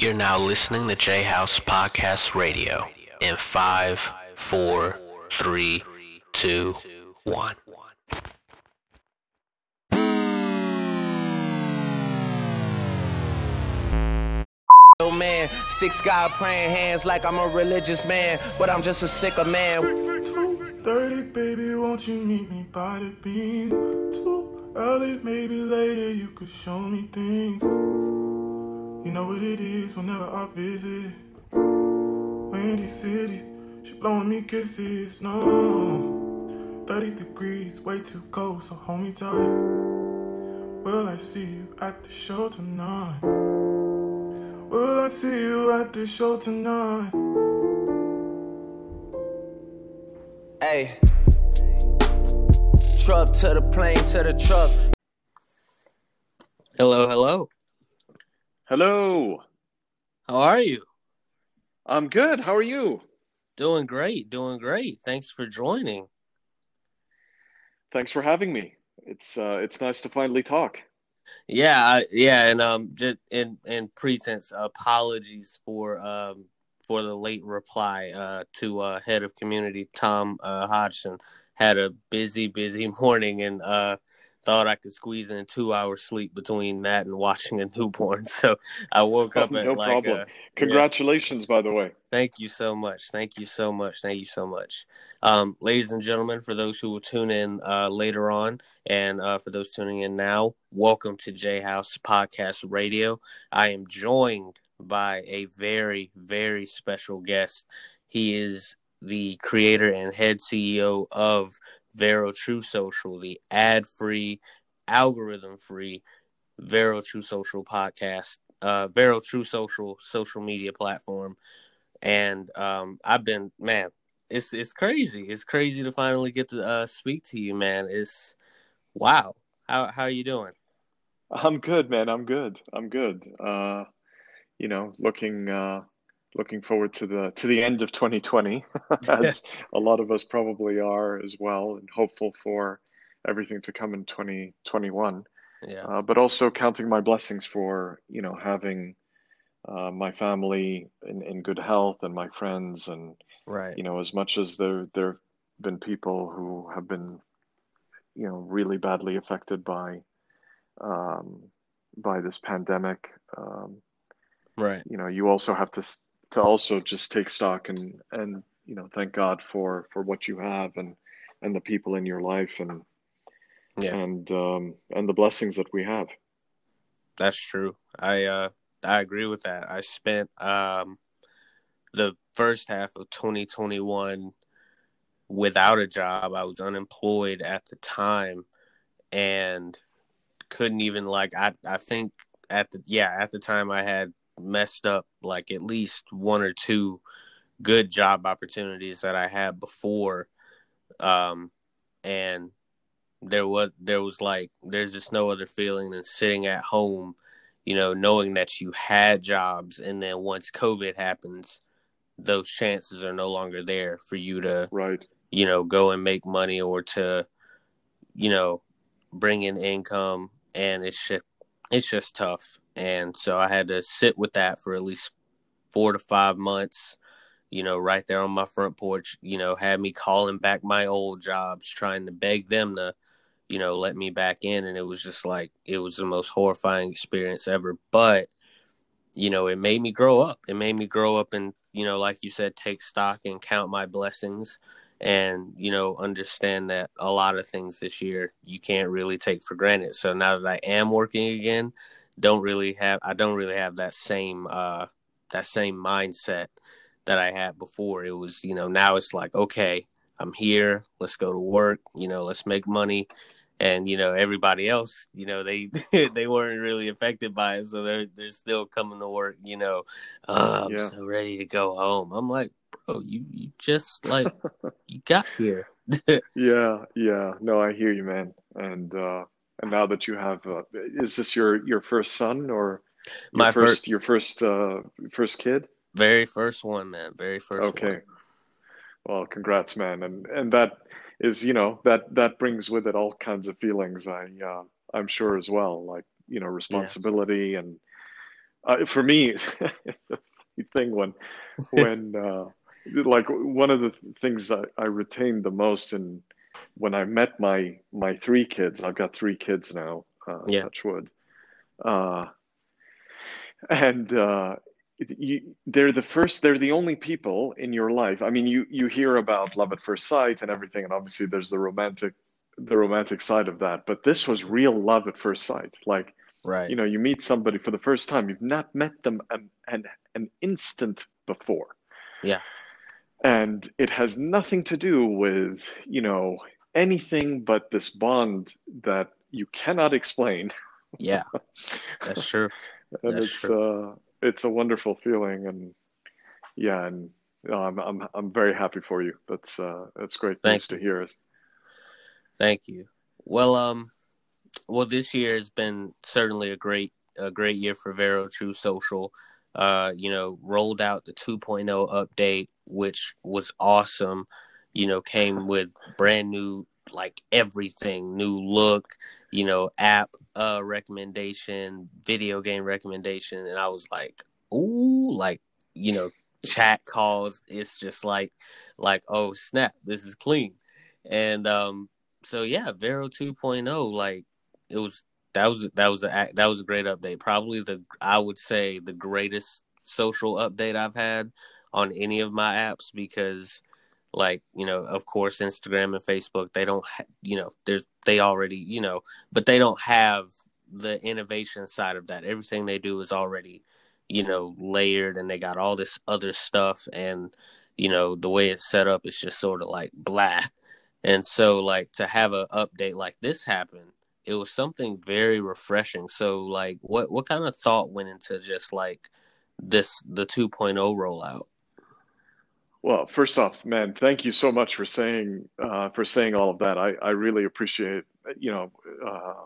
You're now listening to Jayhouse Podcast Radio in five, four, three, two, one. Oh man, six God praying hands like I'm a religious man, but I'm just a sicker man. 30, baby, won't you meet me by the beam? Too early, maybe later, you could show me things. You know what it is whenever I visit. Windy City, she blowing me kisses, no. 30 degrees, way too cold, so hold me tight. Will I see you at the show tonight? Will I see you at the show tonight? Hey. Truck to the plane to the truck. Hello, hello. Hello. How are you? I'm good. How are you? Doing great, doing great. Thanks for joining. Thanks for having me. It's uh it's nice to finally talk. Yeah, I, yeah, and um, just in in pretense, apologies for um for the late reply uh to uh head of community Tom uh Hodgson. Had a busy, busy morning and uh thought I could squeeze in two hours sleep between that and watching a newborn. So I woke up Oh, at no like problem. uh, Congratulations, by the way. Thank you so much. Thank you so much. Thank you so much. Um, ladies and gentlemen, for those who will tune in uh, later on, and uh, for those tuning in now, welcome to Jayhouse Podcast Radio. I am joined by a very, very special guest. He is the creator and head CEO of Vero True Social, the ad free, algorithm free Vero True Social podcast, uh, Vero True Social social media platform. And um, I've been, man, it's it's crazy. It's crazy to finally get to uh, speak to you, man. It's wow. How how are you doing? I'm good, man. I'm good. I'm good. Uh you know, looking uh looking forward to the to the end of 2020 as a lot of us probably are as well and hopeful for everything to come in 2021. Yeah, Uh, but also counting my blessings for, you know, having uh, my family in, in good health and my friends and right. you know, as much as there there have been people who have been, you know, really badly affected by um, by this pandemic, um, Right. you know, you also have to to also just take stock and and you know, thank God for for what you have and and the people in your life and Yeah. and um, and the blessings that we have. That's true. I uh I agree with that. I spent um the first half of 2021 without a job. I was unemployed at the time and couldn't even like I I think at the yeah, at the time I had messed up like at least one or two good job opportunities that I had before. Um and there was there was like there's just no other feeling than sitting at home you know knowing that you had jobs. And then once covid happens those chances are no longer there for you to Right. you know go and make money or to you know bring in income. And it's just it's just tough and so i had to sit with that for at least four to five months you know right there on my front porch you know had me calling back my old jobs trying to beg them to you know let me back in. And it was just like it was the most horrifying experience ever. But you know it made me grow up. It made me grow up and you know like you said take stock and count my blessings and you know understand that a lot of things this year you can't really take for granted. So now that i am working again don't really have i don't really have that same uh that same mindset that i had before it was you know now it's like okay i'm here let's go to work you know let's make money and you know everybody else you know they they weren't really affected by it so they're they're still coming to work you know uh, i'm Yeah. so ready to go home i'm like bro you you just like you got here Yeah, yeah. No, I hear you, man. And uh and now that you have uh, is this your your first son or your My fir- first your first uh first kid? very first one man very first Okay. one Well, congrats, man. And and that is, you know, that that brings with it all kinds of feelings. I uh I'm sure as well, like, you know, responsibility and uh, for me, the thing when when uh, like one of the things I, I retained the most and when I met my my three kids, I've got three kids now, uh, Yeah. touch wood. Uh, and uh, you, they're the first, they're the only people in your life. I mean, you you hear about love at first sight and everything, and obviously there's the romantic the romantic side of that. But this was real love at first sight. Like, Right. you know, you meet somebody for the first time, you've not met them an an, an instant before. Yeah. And it has nothing to do with, you know, anything but this bond that you cannot explain. yeah. That's true. And That's it's uh it's a wonderful feeling and yeah, and uh, I'm I'm I'm very happy for you. That's uh that's great Thank news to hear. Thank you. Well, um, well, this year has been certainly a great, a great year for Vero True Social. Uh, you know, rolled out the 2.0 update, which was awesome. You know, came with brand new, like everything, new look. You know, app uh recommendation, video game recommendation, and I was like, ooh, like you know, chat calls. It's just like, like, oh snap, this is clean, and um so yeah, Vero 2.0, like it was that was that was a that was a great update. Probably the I would say the greatest social update I've had on any of my apps because like you know of course Instagram and Facebook they don't ha- you know there's they already you know but they don't have the innovation side of that. Everything they do is already you know layered and they got all this other stuff and you know the way it's set up is just sort of like blah and so like to have an update like this happen, it was something very refreshing. So like what what kind of thought went into just like this the 2.0 rollout? Well, first off, man, thank you so much for saying uh, for saying all of that. I, I really appreciate you know uh,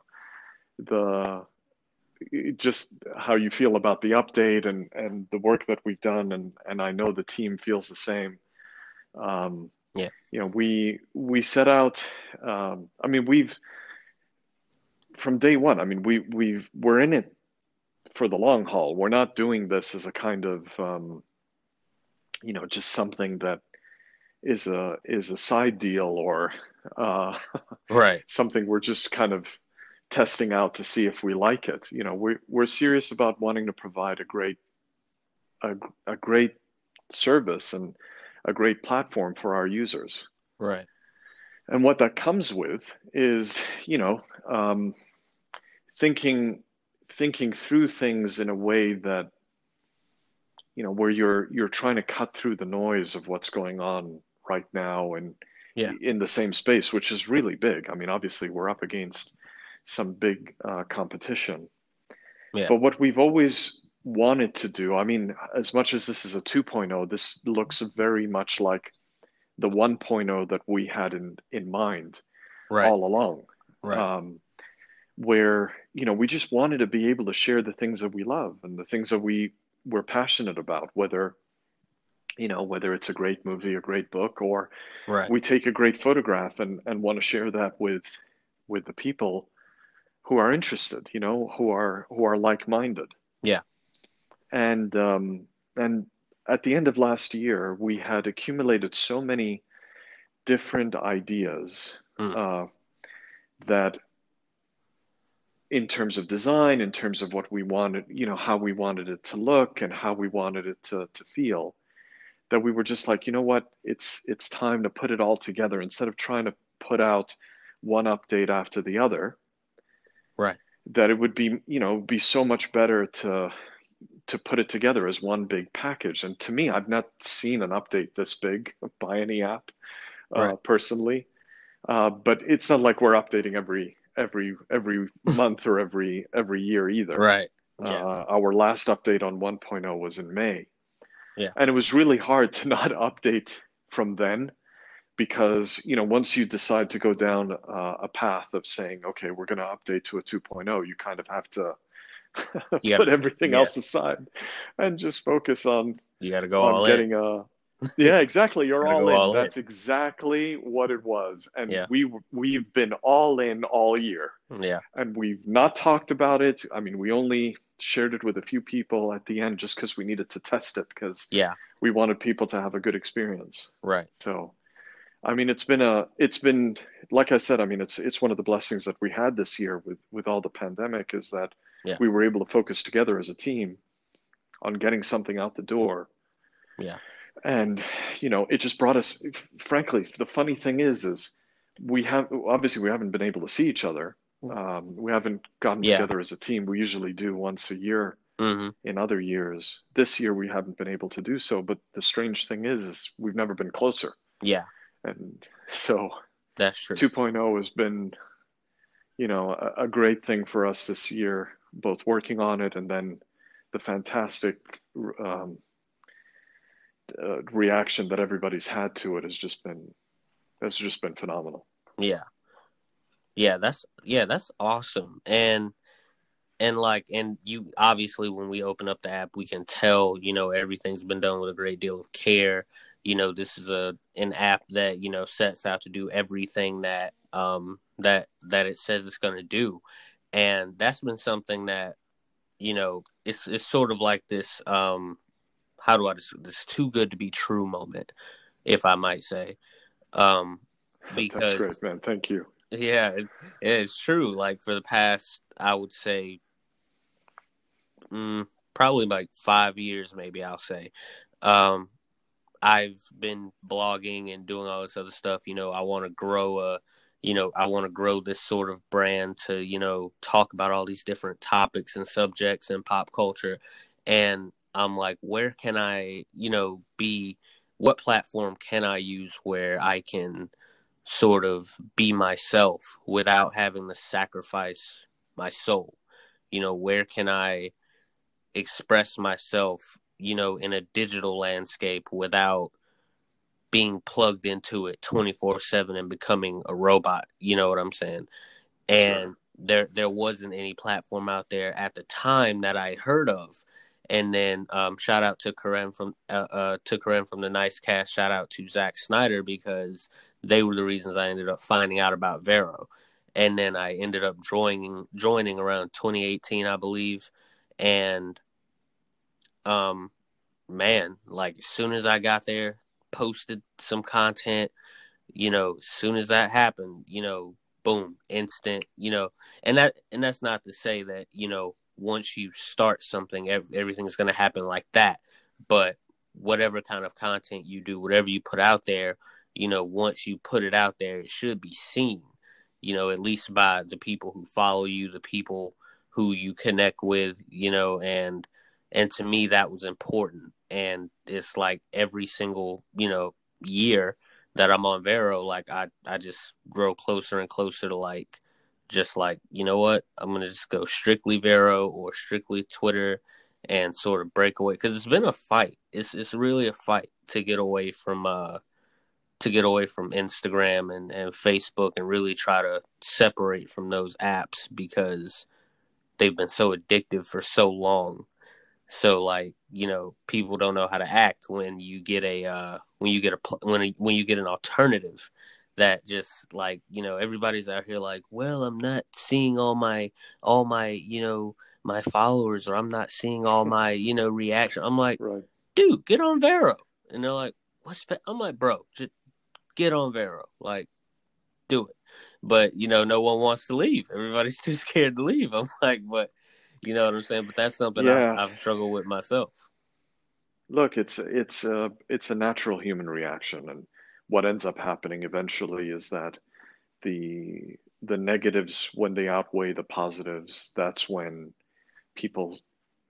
the just how you feel about the update and and the work that we've done, and and I know the team feels the same. Um, Yeah. you know, we we set out. Um, I mean, we've from day one. I mean, we we've we're in it for the long haul. We're not doing this as a kind of um, you know just something that is a is a side deal or uh, Right. something we're just kind of testing out to see if we like it. You know, we're we're serious about wanting to provide a great a, a great service and a great platform for our users. Right. And what that comes with is, you know, um, thinking thinking through things in a way that, you know, where you're you're trying to cut through the noise of what's going on right now and Yeah. in the same space, which is really big. I mean, obviously we're up against some big uh, competition. Yeah. But what we've always wanted to do, I mean, as much as this is a 2.0, this looks very much like the 1.0 that we had in in mind Right. all along right. um, where you know we just wanted to be able to share the things that we love and the things that we we're passionate about whether you know whether it's a great movie a great book or right. we take a great photograph and and want to share that with with the people who are interested you know who are who are like-minded Yeah. and um and at the end of last year we had accumulated so many different ideas Mm. uh, that in terms of design in terms of what we wanted you know how we wanted it to look and how we wanted it to, to feel that we were just like you know what it's it's time to put it all together instead of trying to put out one update after the other Right. that it would be you know be so much better to to put it together as one big package and to me i've not seen an update this big by any app uh, Right. personally uh, but it's not like we're updating every every every month or every every year either Right. Yeah. uh, our last update on 1.0 was in May. Yeah. And it was really hard to not update from then because, you know, once you decide to go down uh, a path of saying, okay, we're going to update to a 2.0, you kind of have to put gotta- everything yeah. else aside and just focus on, You got to go on all getting in. a. Yeah, exactly. You're all in. all in. That's exactly what it was. And Yeah. we we've been all in all year Yeah. and we've not talked about it. I mean, we only shared it with a few people at the end just because we needed to test it because Yeah. we wanted people to have a good experience. Right. So, I mean, it's been a, it's been, like I said, I mean, it's it's one of the blessings that we had this year with with all the pandemic is that Yeah. we were able to focus together as a team on getting something out the door. Yeah. And you know, it just brought us. Frankly, the funny thing is, is we have obviously we haven't been able to see each other. Um, we haven't gotten Yeah. together as a team. We usually do once a year hmm in other years. This year we haven't been able to do so. But the strange thing is, is we've never been closer. Yeah. And so That's true. 2.0 has been, you know, a, a great thing for us this year, both working on it and then the fantastic um, uh, reaction that everybody's had to it has just been, has just been phenomenal. Yeah. Yeah, that's yeah, that's awesome. And and like and you obviously when we open up the app we can tell, you know, everything's been done with a great deal of care. You know, this is a an app that, you know, sets out to do everything that um that that it says it's going to do. And that's been something that you know, it's it's sort of like this um how do I this this too good to be true moment, if I might say. Um because That's great, man. Thank you. yeah, it's it's true. Like for the past, I would say, mm, probably like five years, maybe I'll say. Um, I've been blogging and doing all this other stuff. You know, I want to grow a, you know, I want to grow this sort of brand to, you know, talk about all these different topics and subjects in pop culture. And I'm like, where can I, you know, be? What platform can I use where I can sort of be myself without having to sacrifice my soul? You know, where can I express myself, you know, in a digital landscape without being plugged into it 24/7 and becoming a robot, you know what I'm saying? And there there wasn't any platform out there at the time that I heard of. And then um, shout out to Karen from uh, uh, to Karen from the Nice Cast. Shout out to Zack Snyder because they were the reasons I ended up finding out about Vero. And then I ended up joining joining around 2018, I believe. And um man, like as soon as I got there, posted some content, you know, as soon as that happened, you know, boom, instant, you know. And that and that's not to say that, you know, once you start something, ev- everything's going to happen like that. But whatever kind of content you do, whatever you put out there, you know, once you put it out there, it should be seen, you know, at least by the people who follow you, the people who you connect with, you know, and and to me that was important. And it's like every single, you know, year that I'm on Vero, like I I just grow closer and closer to like just like, you know what, I'm gonna just go strictly Vero or strictly Twitter and sort of break away because it's been a fight. It's it's really a fight to get away from uh to get away from Instagram and, and Facebook and really try to separate from those apps because they've been so addictive for so long. So like, you know, people don't know how to act when you get a uh when you get a when a, when you get an alternative that just like, you know, everybody's out here like, well, I'm not seeing all my all my, you know, my followers or I'm not seeing all my, you know, reaction. I'm like, Right. dude, get on Vero. And they're like, what's Ve-? I'm like, bro, just get on Vero. Like, do it. But, you know, no one wants to leave. Everybody's too scared to leave. I'm like, but, you know what I'm saying? But that's something Yeah. I, I've struggled with myself. Look, it's it's a it's a natural human reaction, and what ends up happening eventually is that the the negatives, when they outweigh the positives, that's when people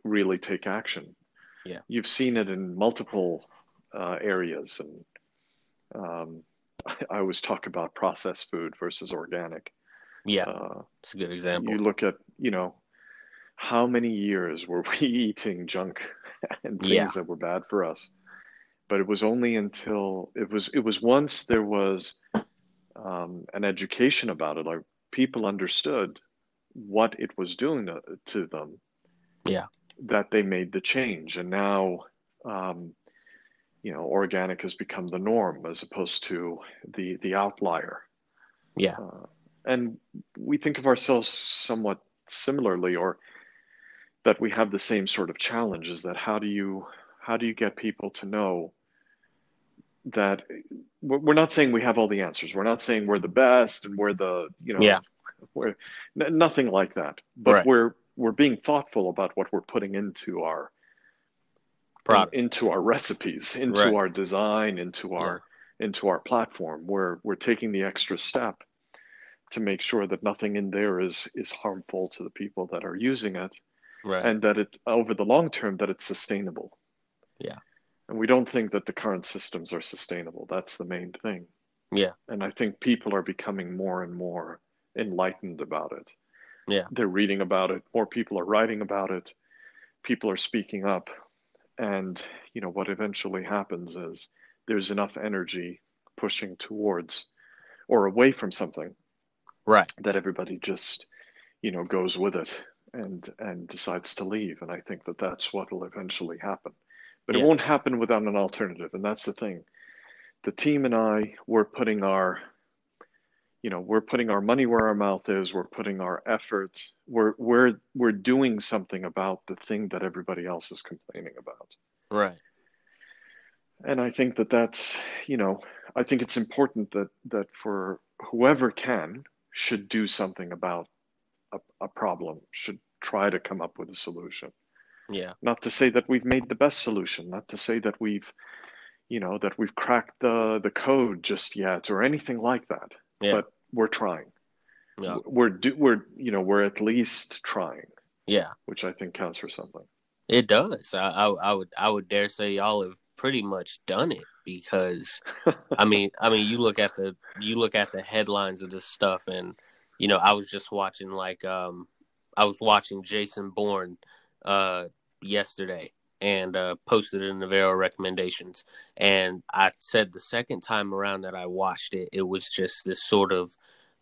really take action. Yeah. You've seen it in multiple uh, areas, and um, I, I always talk about processed food versus organic. Yeah, Uh, it's a good example. you look at, you know, how many years were we eating junk and things Yeah. that were bad for us? But it was only until it was it was once there was um, an education about it, like people understood what it was doing to, to them. Yeah. That they made the change, and now, um, you know, organic has become the norm as opposed to the the outlier. Yeah. Uh, and we think of ourselves somewhat similarly, or that we have the same sort of challenges. that how do you how do you get people to know that we're not saying we have all the answers. We're not saying we're the best and we're the, you know, Yeah. we're n- nothing like that. But Right. we're we're being thoughtful about what we're putting into our Product. into our recipes, into Right. our design, into our into our platform. We're we're taking the extra step to make sure that nothing in there is is harmful to the people that are using it Right. and that it over the long term that it's sustainable. Yeah. And we don't think that the current systems are sustainable. That's the main thing. yeah. And I think people are becoming more and more enlightened about it. Yeah. They're reading about it, more people are writing about it, people are speaking up. And you know what eventually happens is there's enough energy pushing towards or away from something Right. that everybody just you know goes with it and and decides to leave and i think that that's what will eventually happen but Yeah. it won't happen without an alternative and that's the thing the team and i we're putting our you know we're putting our money where our mouth is we're putting our effort we're we're we're doing something about the thing that everybody else is complaining about Right. and I think that that's, you know, I think it's important that that for whoever can should do something about a, a problem, should try to come up with a solution. Yeah. Not to say that we've made the best solution, not to say that we've, you know, that we've cracked the the code just yet or anything like that. Yeah. But we're trying. Yeah. We're do we're you know we're at least trying, Yeah. which I think counts for something. It does. I, I I would I would dare say y'all have pretty much done it because I mean I mean you look at the you look at the headlines of this stuff and you know I was just watching like um I was watching Jason Bourne uh yesterday and uh posted it in the Vero recommendations and I said the second time around that I watched it it was just this sort of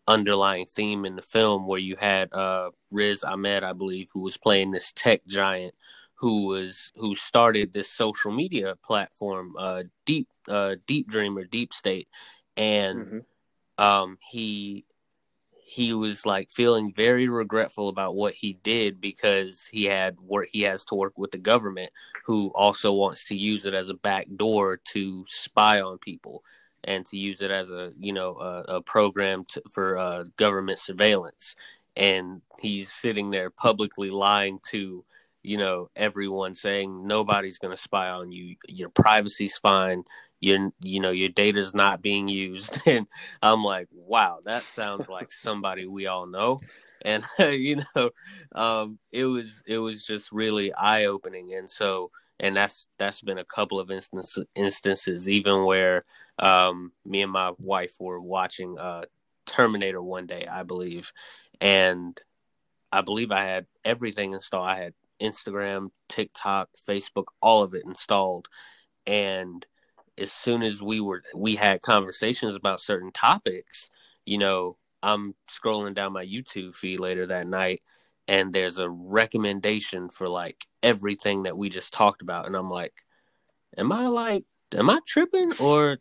underlying theme in the film where you had uh Riz Ahmed I believe who was playing this tech giant who was who started this social media platform uh deep uh deep dreamer deep state and Mhm. um he he was like feeling very regretful about what he did because he had work he has to work with the government who also wants to use it as a back door to spy on people and to use it as a you know a, a program to, for uh, government surveillance. And he's sitting there publicly lying to you know everyone saying nobody's going to spy on you. Your privacy's fine your you know your data's not being used. And i'm like wow that sounds like somebody we all know. And you know um it was it was just really eye opening and so and that's that's been a couple of instances instances even where um me and my wife were watching uh terminator one day i believe. And i believe i had everything installed. I had instagram tiktok facebook all of it installed. And as soon as we were we had conversations about certain topics you know i'm scrolling down my youtube feed later that night and there's a recommendation for like everything that we just talked about and i'm like am i like am i tripping or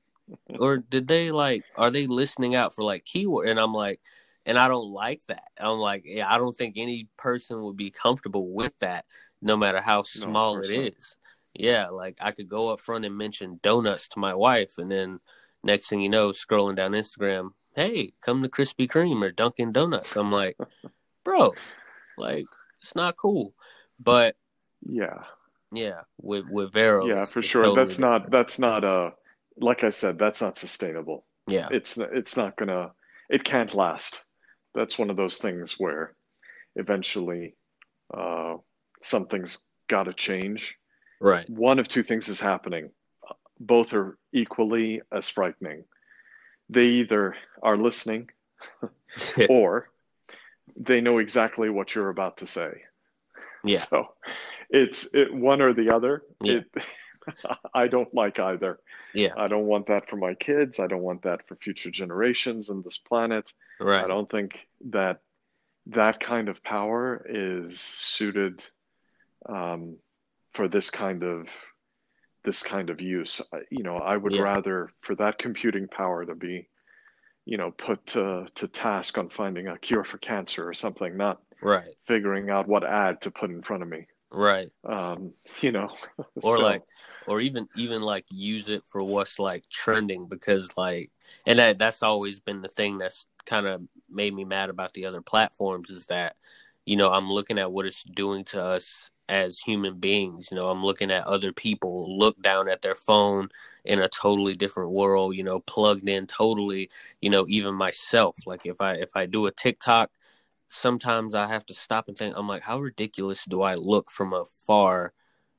or did they like are they listening out for like keyword? And i'm like and i don't like that. I'm like yeah, i don't think any person would be comfortable with that no matter how small course it is yeah like i could go up front and mention donuts to my wife and then next thing you know scrolling down instagram hey come to krispy kreme or dunkin' donuts i'm like bro like it's not cool but Yeah. yeah with with vero Yeah, for sure. totally That's not that's not uh like I said, that's not sustainable. yeah It's it's not gonna it can't last. That's one of those things where eventually uh something's got to change. Right One of two things is happening. Both are equally as frightening. They either are listening or they know exactly what you're about to say. yeah So it's it, one or the other. Yeah. It, I don't like either. yeah I don't want that for my kids. I don't want that for future generations on this planet. right I don't think that that kind of power is suited um, for this kind of this kind of use. You know, I would Yeah. rather for that computing power to be, you know, put to, to task on finding a cure for cancer or something, not right figuring out what ad to put in front of me. right Um, you know, or So, like or even even like use it for what's like trending because like and that that's always been the thing that's kind of made me mad about the other platforms is that you know i'm looking at what it's doing to us as human beings you know i'm looking at other people look down at their phone in a totally different world you know plugged in totally you know even myself. Like if i if i do a tiktok sometimes i have to stop and think i'm like how ridiculous do i look from afar?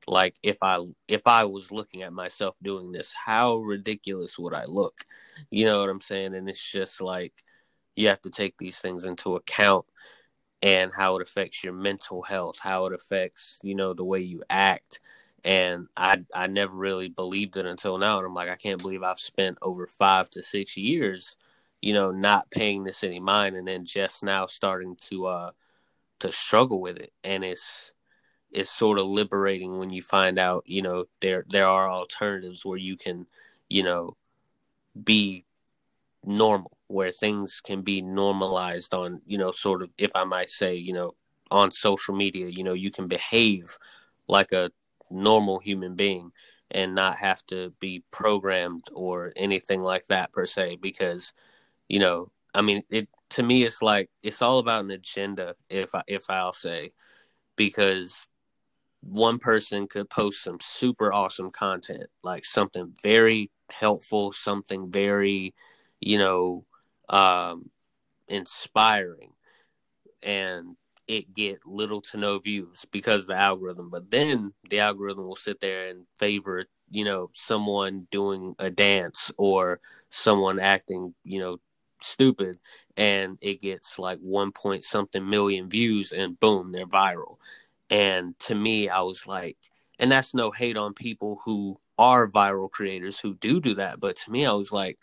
Like if i if i was looking at myself doing this how ridiculous would i look? You know what i'm saying? And it's just like you have to take these things into account and how it affects your mental health how it affects you know the way you act. And i i never really believed it until now. And i'm like i can't believe i've spent over 5 to 6 years you know not paying this any mind and then just now starting to uh to struggle with it. And it's it's sort of liberating when you find out you know there there are alternatives where you can you know be normal where things can be normalized on you know sort of if i might say you know on social media you know you can behave like a normal human being and not have to be programmed or anything like that per se because you know i mean it to me it's like it's all about an agenda if i if i'll say because one person could post some super awesome content like something very helpful something very you know um inspiring and it get little to no views because the algorithm. But then the algorithm will sit there and favor you know someone doing a dance or someone acting you know stupid and it gets like one point something million views and boom they're viral. And to me i was like and that's no hate on people who are viral creators who do do that but to me i was like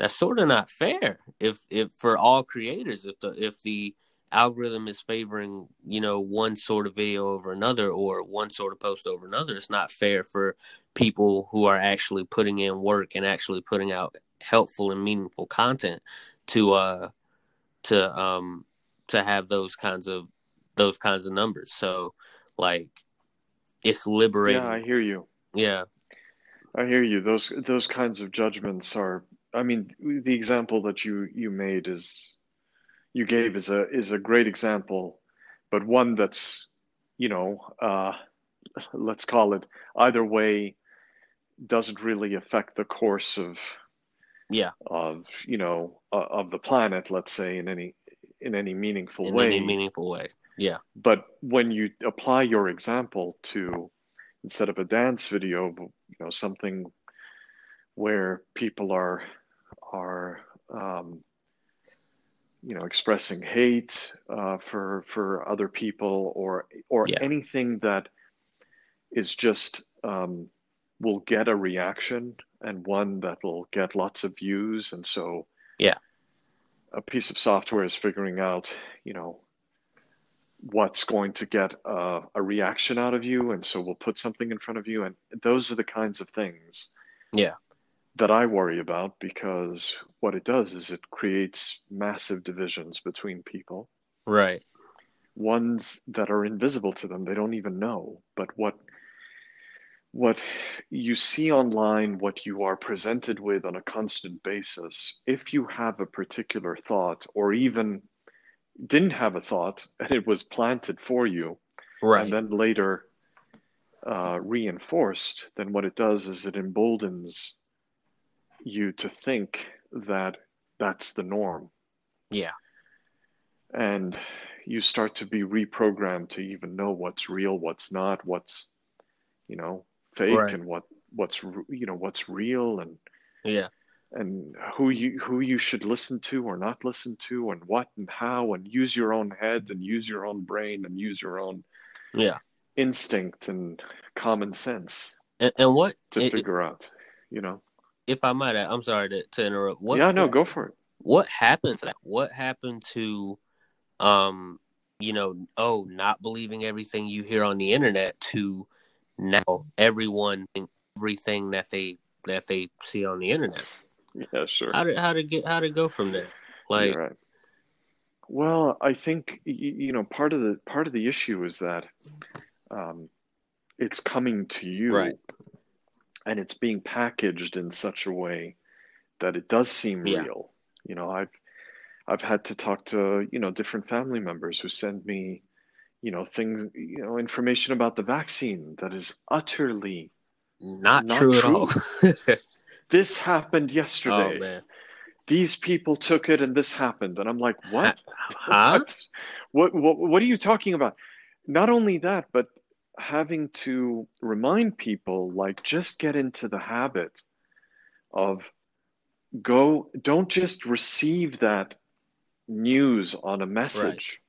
that's sort of not fair if if for all creators if the if the algorithm is favoring you know one sort of video over another or one sort of post over another it's not fair for people who are actually putting in work and actually putting out helpful and meaningful content to uh to um to have those kinds of those kinds of numbers so like it's liberating yeah, I hear you. yeah I hear you. Those those kinds of judgments are. I mean, the example that you you made is you gave is a is a great example, but one that's you know uh, let's call it either way doesn't really affect the course of yeah of you know uh, of the planet. Let's say in any in any meaningful in way. any meaningful way yeah but when you apply your example to instead of a dance video you know something where people are are um, you know expressing hate uh, for for other people or or Yeah. anything that is just um, will get a reaction and one that will get lots of views and so Yeah. a piece of software is figuring out you know what's going to get a, a reaction out of you and so we'll put something in front of you and those are the kinds of things Yeah. That I worry about because what it does is it creates massive divisions between people. Right. Ones that are invisible to them they don't even know. But what what you see online what you are presented with on a constant basis if you have a particular thought or even didn't have a thought and it was planted for you right. and then later uh, reinforced, then what it does is it emboldens you to think that that's the norm. yeah And you start to be reprogrammed to even know what's real, what's not, what's, you know, fake Right. and what, what's, you know, what's real and, yeah and who you, who you should listen to or not listen to and what and how and use your own head and use your own brain and use your own yeah instinct and common sense and, and what to i- figure out, you know. If i might add, i'm sorry to, to interrupt what yeah, no, what, go for it. what happened to that what happened to um you know oh not believing everything you hear on the internet to now everyone think everything that they that they see on the internet Yeah, sure. how did how to get how to go from there like right. Well, I think you know part of the part of the issue is that um, it's coming to you Right. And it's being packaged in such a way that it does seem Yeah. real. You know, I've I've had to talk to, you know, different family members who send me, you know, things, you know, information about the vaccine that is utterly Not, Not true, true. at all. this happened yesterday. oh man. These people took it and this happened. And I'm like, what? Huh? What, what what are you talking about? Not only that, but having to remind people like just get into the habit of go don't just receive that news on a message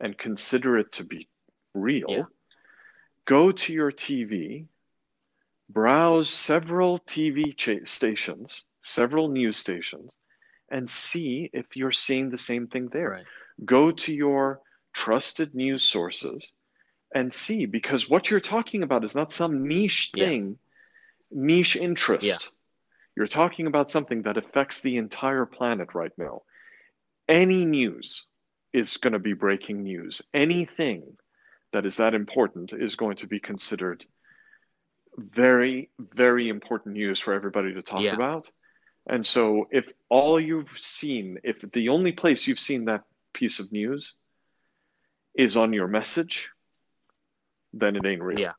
and consider it to be real. Yeah. Go to your TV, browse several TV cha- stations, several news stations, and see if you're seeing the same thing there Right. go to your trusted news sources and see because what you're talking about is not some niche Yeah. thing niche interest Yeah. you're talking about something that affects the entire planet right now any news is going to be breaking news anything that is that important is going to be considered very very important news for everybody to talk Yeah. about and so if all you've seen if the only place you've seen that piece of news is on your message then it ain't real Yeah.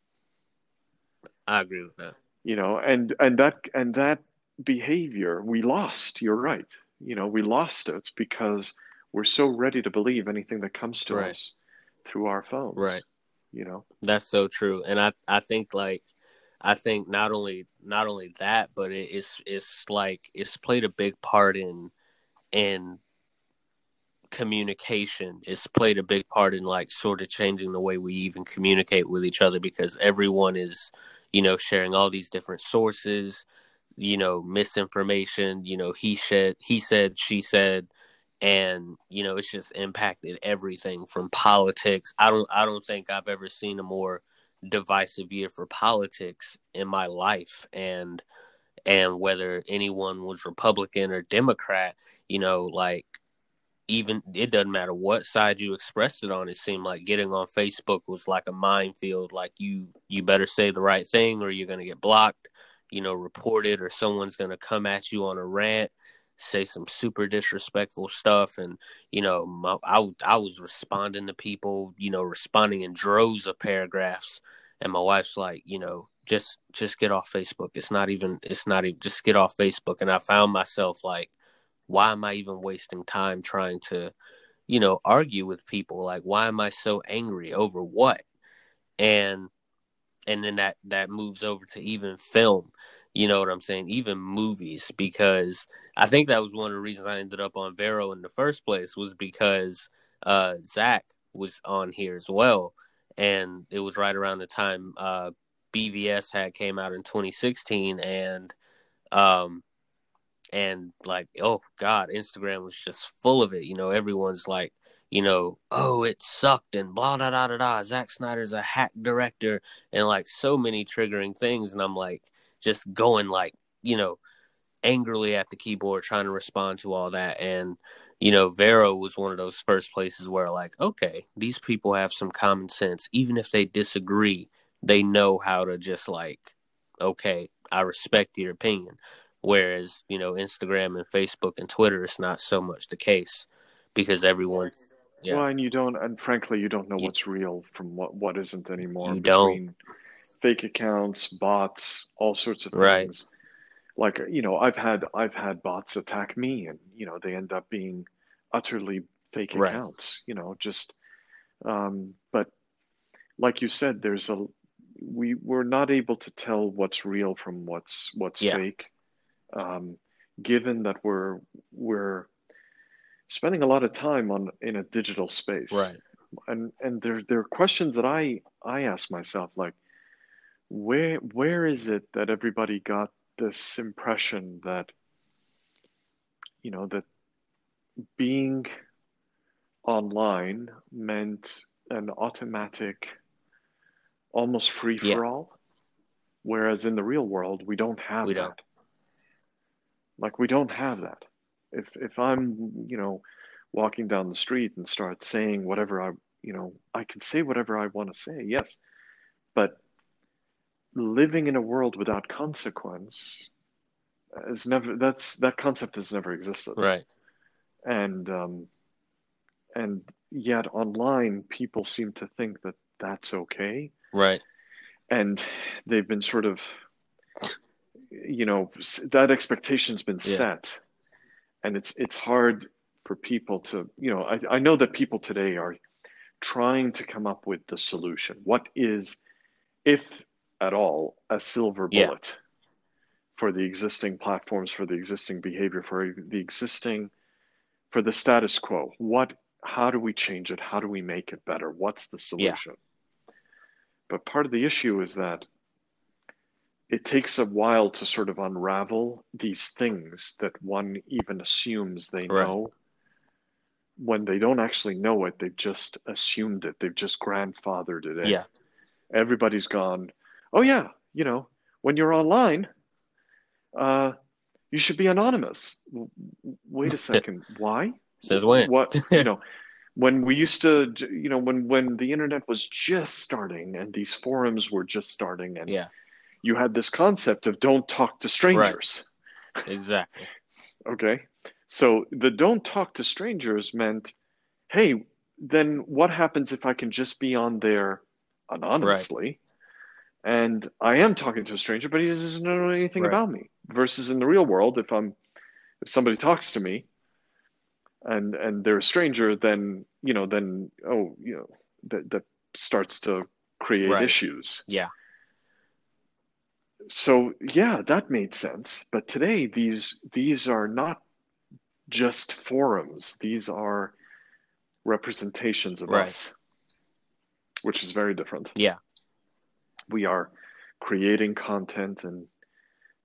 I agree with that. you know and and that and that behavior we lost you're right you know we lost it because we're so ready to believe anything that comes to Right. us through our phones Right. you know That's so true, and I I think like I think not only not only that, but it, it's it's like it's played a big part in in communication. It's played a big part in like sort of changing the way we even communicate with each other because everyone is you know sharing all these different sources, you know misinformation, you know he said he said she said and you know it's just impacted everything from politics i don't i don't think i've ever seen a more divisive year for politics in my life and and whether anyone was republican or democrat you know like even it doesn't matter what side you expressed it on it seemed like getting on facebook was like a minefield like you you better say the right thing or you're going to get blocked you know reported or someone's going to come at you on a rant say some super disrespectful stuff and you know my, I, I was responding to people you know responding in droves of paragraphs and my wife's like you know just just get off facebook. It's not even it's not even just get off facebook. And i found myself like why am i even wasting time trying to you know argue with people? Like why am i so angry over what? And and then that that moves over to even film you know what i'm saying? Even movies because i think that was one of the reasons i ended up on vero in the first place was because uh zach was on here as well. And it was right around the time uh bvs had came out in 2016 and um and like oh god instagram was just full of it you know everyone's like you know oh it sucked and blah da da da da Zack Snyder's a hack director and like so many triggering things and I'm like just going like you know angrily at the keyboard trying to respond to all that and you know Vero was one of those first places where like okay these people have some common sense. Even if they disagree they know how to just like okay I respect your opinion whereas you know Instagram and Facebook and Twitter it's not so much the case because everyone yeah well and you don't and frankly you don't know You- what's real from what what isn't anymore You don't. fake accounts bots all sorts of things. Right. like you know i've had i've had bots attack me and you know they end up being utterly fake Right. accounts you know just um but like you said there's a we we're not able to tell what's real from what's what's Yeah. fake um given that we're we're spending a lot of time on in a digital space right and and there there are questions that I I ask myself like where where is it that everybody got this impression that you know that being online meant an automatic almost free Yeah. for all whereas in the real world we don't have We that don't. Like we don't have that if if i'm you know walking down the street and start saying whatever i you know i can say whatever i want to say yes but living in a world without consequence is never that's that concept has never existed Right. and um, and yet online people seem to think that that's okay Right. and they've been sort of you know that expectation's been Yeah. set. And it's it's hard for people to you know I, I know that people today are trying to come up with the solution. What is if at all a silver Yeah. bullet for the existing platforms for the existing behavior for the existing for the status quo? What how do we change it? How do we make it better? What's the solution? But part of the issue is that it takes a while to sort of unravel these things that one even assumes they Right. know when they don't actually know it they've just assumed it they've just grandfathered it in Yeah. everybody's gone oh yeah you know when you're online uh, you should be anonymous wait a second why Says when. what you know when we used to you know when when the internet was just starting and these forums were just starting and Yeah. You had this concept of don't talk to strangers Exactly. okay so the don't talk to strangers meant hey then what happens if i can just be on there anonymously and i am talking to a stranger but he doesn't know anything Right. about me versus in the real world if i'm if somebody talks to me and and they're a stranger then you know then oh you know that that starts to create Right. issues Yeah. So yeah that made sense but today these these are not just forums these are representations of Right. us which is very different Yeah. we are creating content and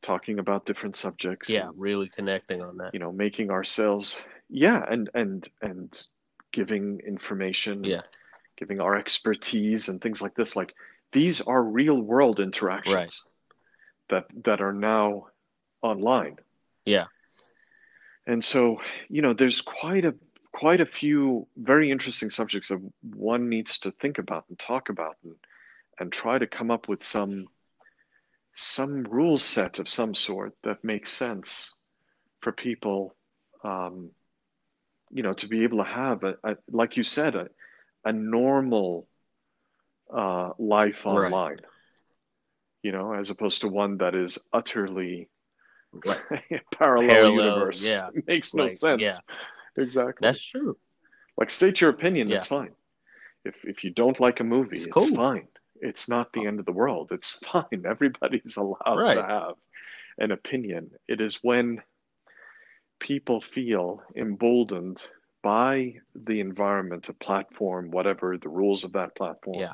talking about different subjects Yeah. and, Really connecting on that. you know making ourselves yeah and and and giving information Yeah. giving our expertise and things like this like these are real world interactions Right. That that are now online Yeah. and so you know there's quite a quite a few very interesting subjects that one needs to think about and talk about and and try to come up with some some rule set of some sort that makes sense for people um, you know to be able to have a, a like you said a, a normal uh, life Right. You know as opposed to one that is utterly Right. parallel, Parallel, universe yeah. It makes no Like, sense yeah. exactly That's true. like state your opinion Yeah. it's fine if if you don't like a movie It's it's, cool. fine it's not the oh. end of the world it's fine everybody's allowed Right. to have an opinion it is when people feel emboldened by the environment a platform whatever the rules of that platform Yeah.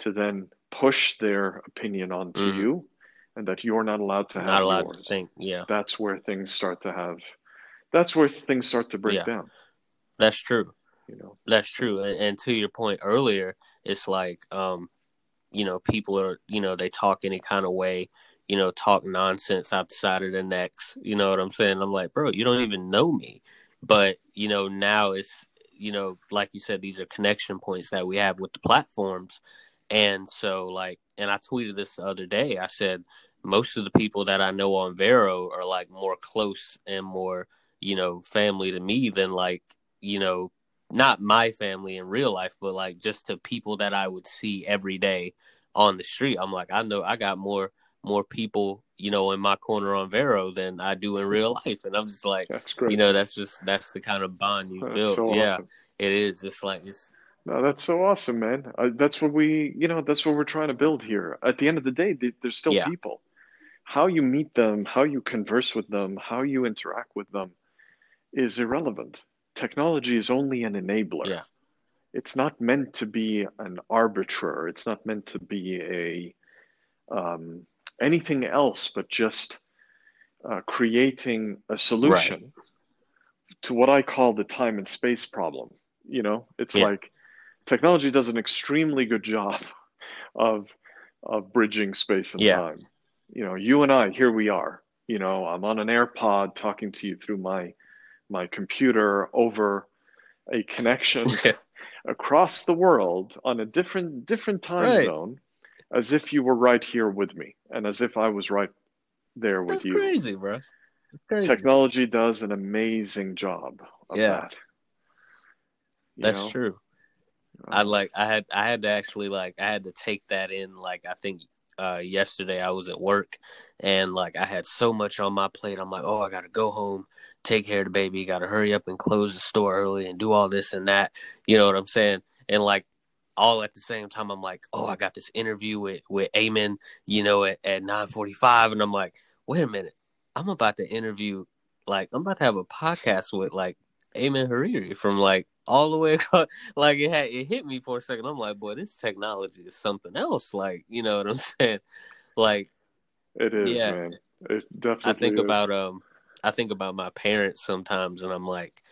to then push their opinion onto Mhm. you and that you're not allowed to have Not allowed yours to think. Yeah. that's where things start to have that's where things start to break Yeah. down That's true. you know That's true. And, and to your point earlier, it's like, um, you know, people are, you know, they talk any kind of way, you know, talk nonsense out the side of their necks. You know what I'm saying? I'm like, bro, you don't even know me. But, you know, now it's, you know, like you said, these are connection points that we have with the platforms. And so, like, and I tweeted this the other day. I said, most of the people that I know on Vero are like more close and more, you know, family to me than like, you know, not my family in real life, but like just to people that I would see every day on the street. I'm like, I know I got more more people, you know, in my corner on Vero than I do in real life. And I'm just like, that's great you know, that's just that's the kind of bond you That's build. so yeah, awesome. it is. It's like it's No, that's so awesome, man. Uh, that's what we, you know, that's what we're trying to build here. At the end of the day, they, they're still Yeah. people. How you meet them, how you converse with them, how you interact with them is irrelevant. Technology is only an enabler. Yeah. It's not meant to be an arbiter. It's not meant to be a um, anything else but just uh, creating a solution to what I call the time and space problem. You know, it's Yeah. like technology does an extremely good job of of bridging space and Yeah. time. You know, you and I, here we are. You know, I'm on an AirPod talking to you through my my computer over a connection across the world on a different different time Right. zone as if you were right here with me, and as if I was right there with you. That's you. crazy, bro. Crazy. Technology does an amazing job of Yeah. that. That's know? true. I like I had I had to actually like I had to take that in like I think uh yesterday I was at work and like I had so much on my plate. I'm like, oh I gotta go home, take care of the baby, gotta hurry up and close the store early and do all this and that. You know what I'm saying? And like all at the same time I'm like, oh I got this interview with with Ayman, you know, at, at nine forty five and I'm like, wait a minute, I'm about to interview like I'm about to have a podcast with like Ayman Hariri from like all the way across like it had it hit me for a second. I'm like, boy, this technology is something else. Like, you know what I'm saying? Like, It is, Yeah. man. It definitely I think is. about um, I think about my parents sometimes, and I'm like,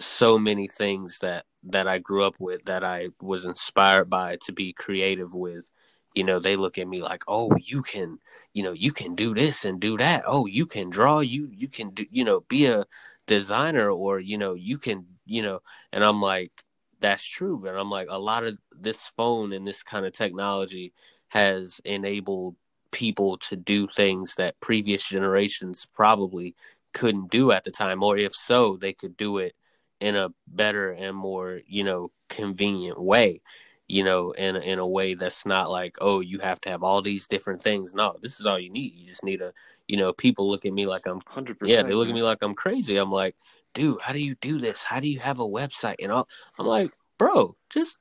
so many things that that I grew up with that I was inspired by to be creative with. You know, they look at me like, oh, you can, you know, you can do this and do that. Oh, you can draw. You you can do, you know, be a designer, or you know, you can, you know, and I'm like, that's true. But I'm like, a lot of this phone and this kind of technology has enabled people to do things that previous generations probably couldn't do at the time, or if so, they could do it in a better and more, you know, convenient way. You know, in in a way that's not like, oh, you have to have all these different things. No, this is all you need. You just need a, you know, people look at me like I'm Hundred percent. yeah, they look at me like I'm crazy. I'm like, dude, how do you do this? How do you have a website? And all I'm like, bro, just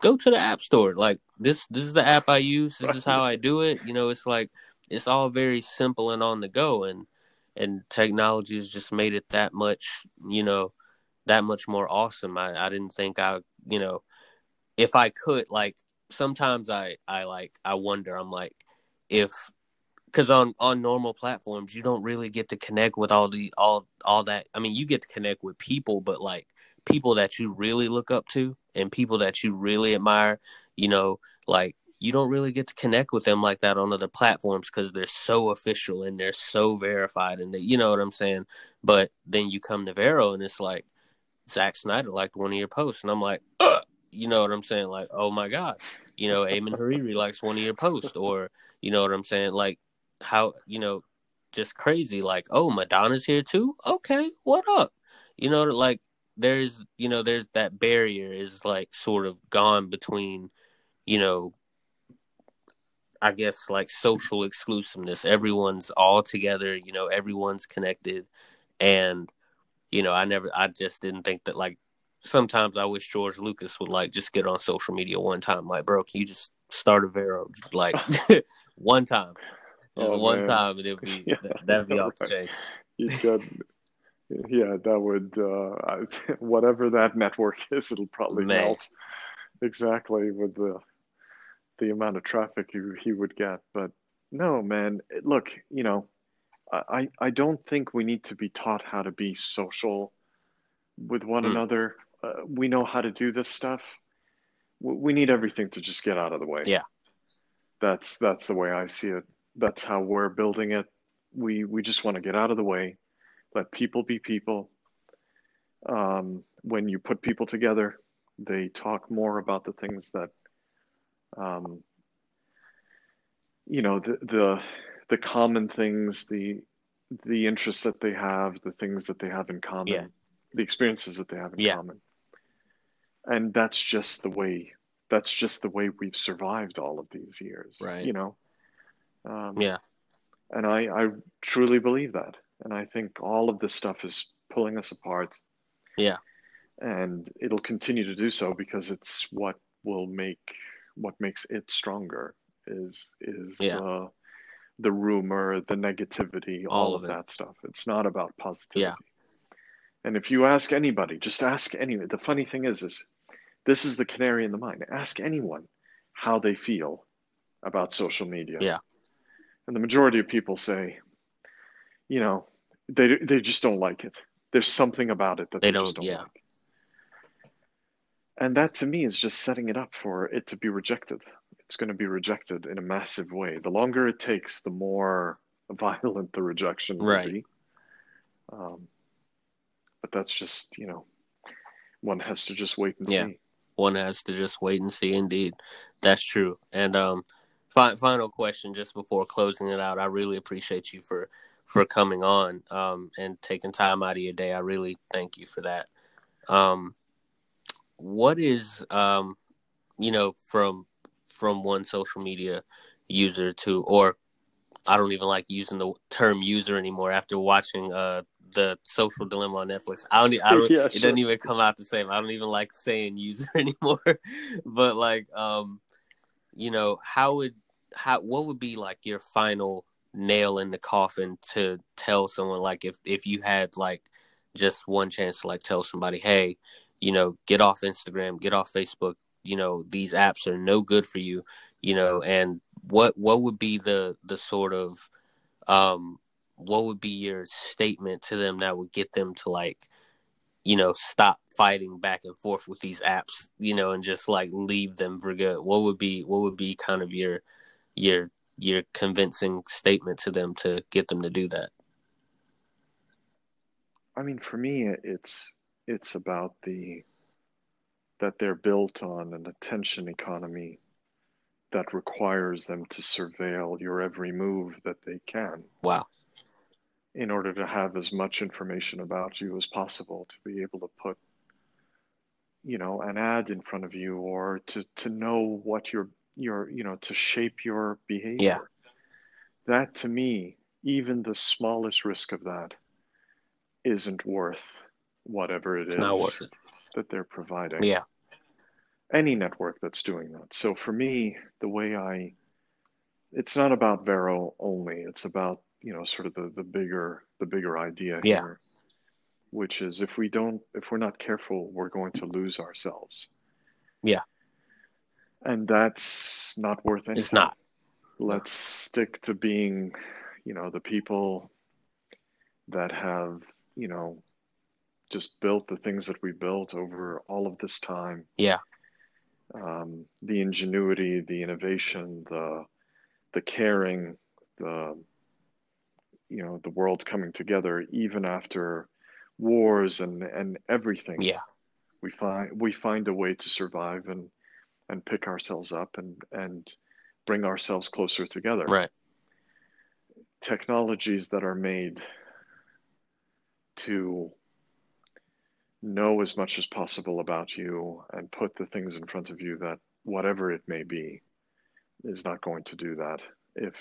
go to the app store. Like this, this is the app I use. This is how I do it. You know, it's like it's all very simple and on the go, and and technology has just made it that much, you know, that much more awesome. I I didn't think I, you know, if I could like sometimes I I like I wonder. I'm like if because on on normal platforms you don't really get to connect with all the all all that i mean you get to connect with people but like people that you really look up to and people that you really admire you know like you don't really get to connect with them like that on other platforms because they're so official and they're so verified and they, you know what i'm saying? But then you come to vero and it's like Zack Snyder liked one of your posts and i'm like Ugh! you know what i'm saying? Like oh my god. You know Ayman Hariri likes one of your posts or you know what i'm saying? Like how you know just crazy like oh madonna's here too? Okay what up? You know like there's you know there's that barrier is like sort of gone between you know i guess like social exclusiveness. Everyone's all together you know everyone's connected. And you know i never i just didn't think that like sometimes i wish george lucas would like just get on social media one time. Like bro can you just start a vero? Like one time just Oh, one man. time, and it'd be Yeah, that'd be off the chain. You yeah, that would uh, whatever that network is, it'll probably Man. melt exactly with the the amount of traffic you, he would get. But no, man, look, you know, I I don't think we need to be taught how to be social with one Mm. another. Uh, we know how to do this stuff. We need everything to just get out of the way. Yeah. That's that's the way I see it. That's how we're building it. We we just want to get out of the way, let people be people. Um, when you put people together, they talk more about the things that, um, you know, the the the common things, the the interests that they have, the things that they have in common, Yeah. the experiences that they have in Yeah. common. And that's just the way that's just the way we've survived all of these years. Right. You know? Um, Yeah. and I, I truly believe that. And I think all of this stuff is pulling us apart. Yeah. And it'll continue to do so because it's what will make what makes it stronger is is Yeah. the the rumor, the negativity, all, All of, it. that stuff. It's not about positivity. Yeah. And if you ask anybody, just ask any the funny thing is is this is the canary in the mine. Ask anyone how they feel about social media. Yeah. And the majority of people say, you know, they they just don't like it. There's something about it that They they, just don't- don't yeah. like. And that to me is just setting it up for it to be rejected. It's going to be rejected in a massive way. The longer it takes, the more violent the rejection will Right. be. Um, but that's just, you know, one has to just wait and Yeah. see. One has to just wait and see. Indeed, that's true. And um, final question, just before closing it out, I really appreciate you for for coming on um, and taking time out of your day. I really thank you for that. Um, what is um, you know from from one social media user to or I don't even like using the term user anymore after watching uh the social dilemma on Netflix. I don't, I don't yeah, it sure. doesn't even come out the same. I don't even like saying user anymore. but like um you know, how would how what would be like your final nail in the coffin to tell someone like if if you had like just one chance to like tell somebody, hey, you know, get off Instagram, get off Facebook, you know, these apps are no good for you, you know, and what what would be the the sort of um what would be your statement to them that would get them to like you know stop fighting back and forth with these apps you know and just like leave them for good. What would be what would be kind of your your your convincing statement to them to get them to do that? I mean for me it's it's about the that they're built on an attention economy that requires them to surveil your every move that they can. Wow in order to have as much information about you as possible to be able to put you know an ad in front of you or to to know what your your you know to shape your behavior. Yeah. that to me even the smallest risk of that isn't worth whatever it it's is not worth it. that they're providing. Yeah. Any network that's doing that. So for me the way i it's not about vero only. It's about you know sort of the the bigger the bigger idea yeah. here which is if we don't if we're not careful we're going to lose ourselves. Yeah. And that's not worth anything. it's not. Let's stick to being you know the people that have you know just built the things that we built over all of this time. Yeah. Um, the ingenuity the innovation the the caring the you know the world coming together even after wars and and everything. Yeah. We find we find a way to survive and and pick ourselves up and and bring ourselves closer together. Right. Technologies that are made to know as much as possible about you and put the things in front of you that whatever it may be is not going to do that. If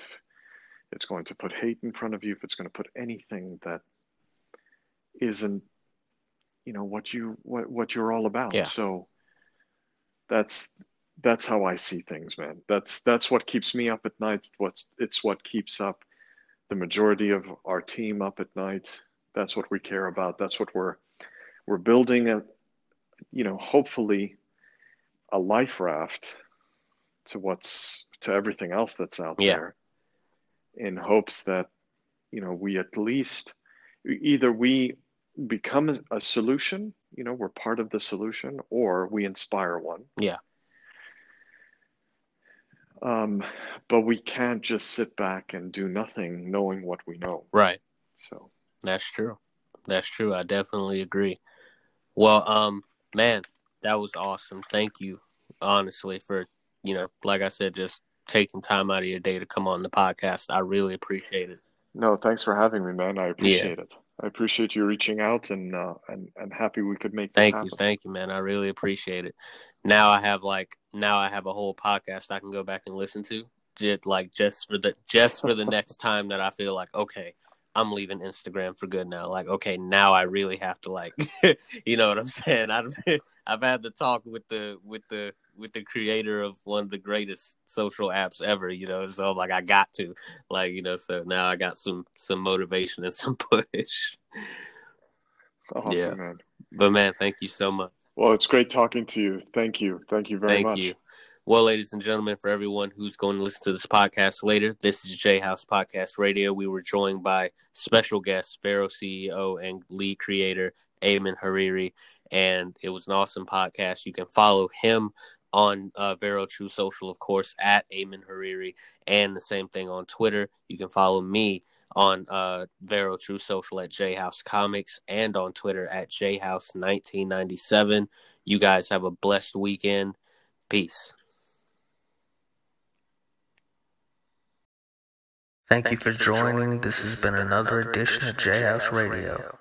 it's going to put hate in front of you if it's going to put anything that isn't you know what you what what you're all about. Yeah. so that's that's how i see things man. That's that's what keeps me up at night. What's it's what keeps up the majority of our team up at night. That's what we care about. That's what we're we're building a you know hopefully a life raft to what's to everything else that's out yeah. there in hopes that you know we at least either we become a, a solution you know we're part of the solution or we inspire one. Yeah. Um but we can't just sit back and do nothing knowing what we know. Right. So. That's true. That's true. I definitely agree. Well um man that was awesome. Thank you honestly for you know like i said just taking time out of your day to come on the podcast. I really appreciate it. No, thanks for having me, man. I appreciate yeah. it. I appreciate you reaching out, and uh, and and happy we could make. Thank happen. you, thank you, man. I really appreciate it. Now I have like now I have a whole podcast I can go back and listen to, just like just for the just for the next time that I feel like okay, I'm leaving Instagram for good now. Like, okay, now I really have to like, you know what I'm saying? I've I've had the talk with the with the with the creator of one of the greatest social apps ever, you know. So I'm like, I got to, like, you know. So now I got some some motivation and some push. Awesome, yeah. man. But man, thank you so much. Well, it's great talking to you. Thank you. Thank you very thank much. You. Well, ladies and gentlemen, for everyone who's going to listen to this podcast later, this is Jayhouse Podcast Radio. We were joined by special guest, Vero CEO and lead creator, Ayman Hariri, and it was an awesome podcast. You can follow him on uh, Vero True Social, of course, at Ayman Hariri, and the same thing on Twitter. You can follow me on uh, Vero True Social at J House Comics and on Twitter at J House 1997. You guys have a blessed weekend. Peace. Thank you for joining. This has been another edition of Jayhouse Radio.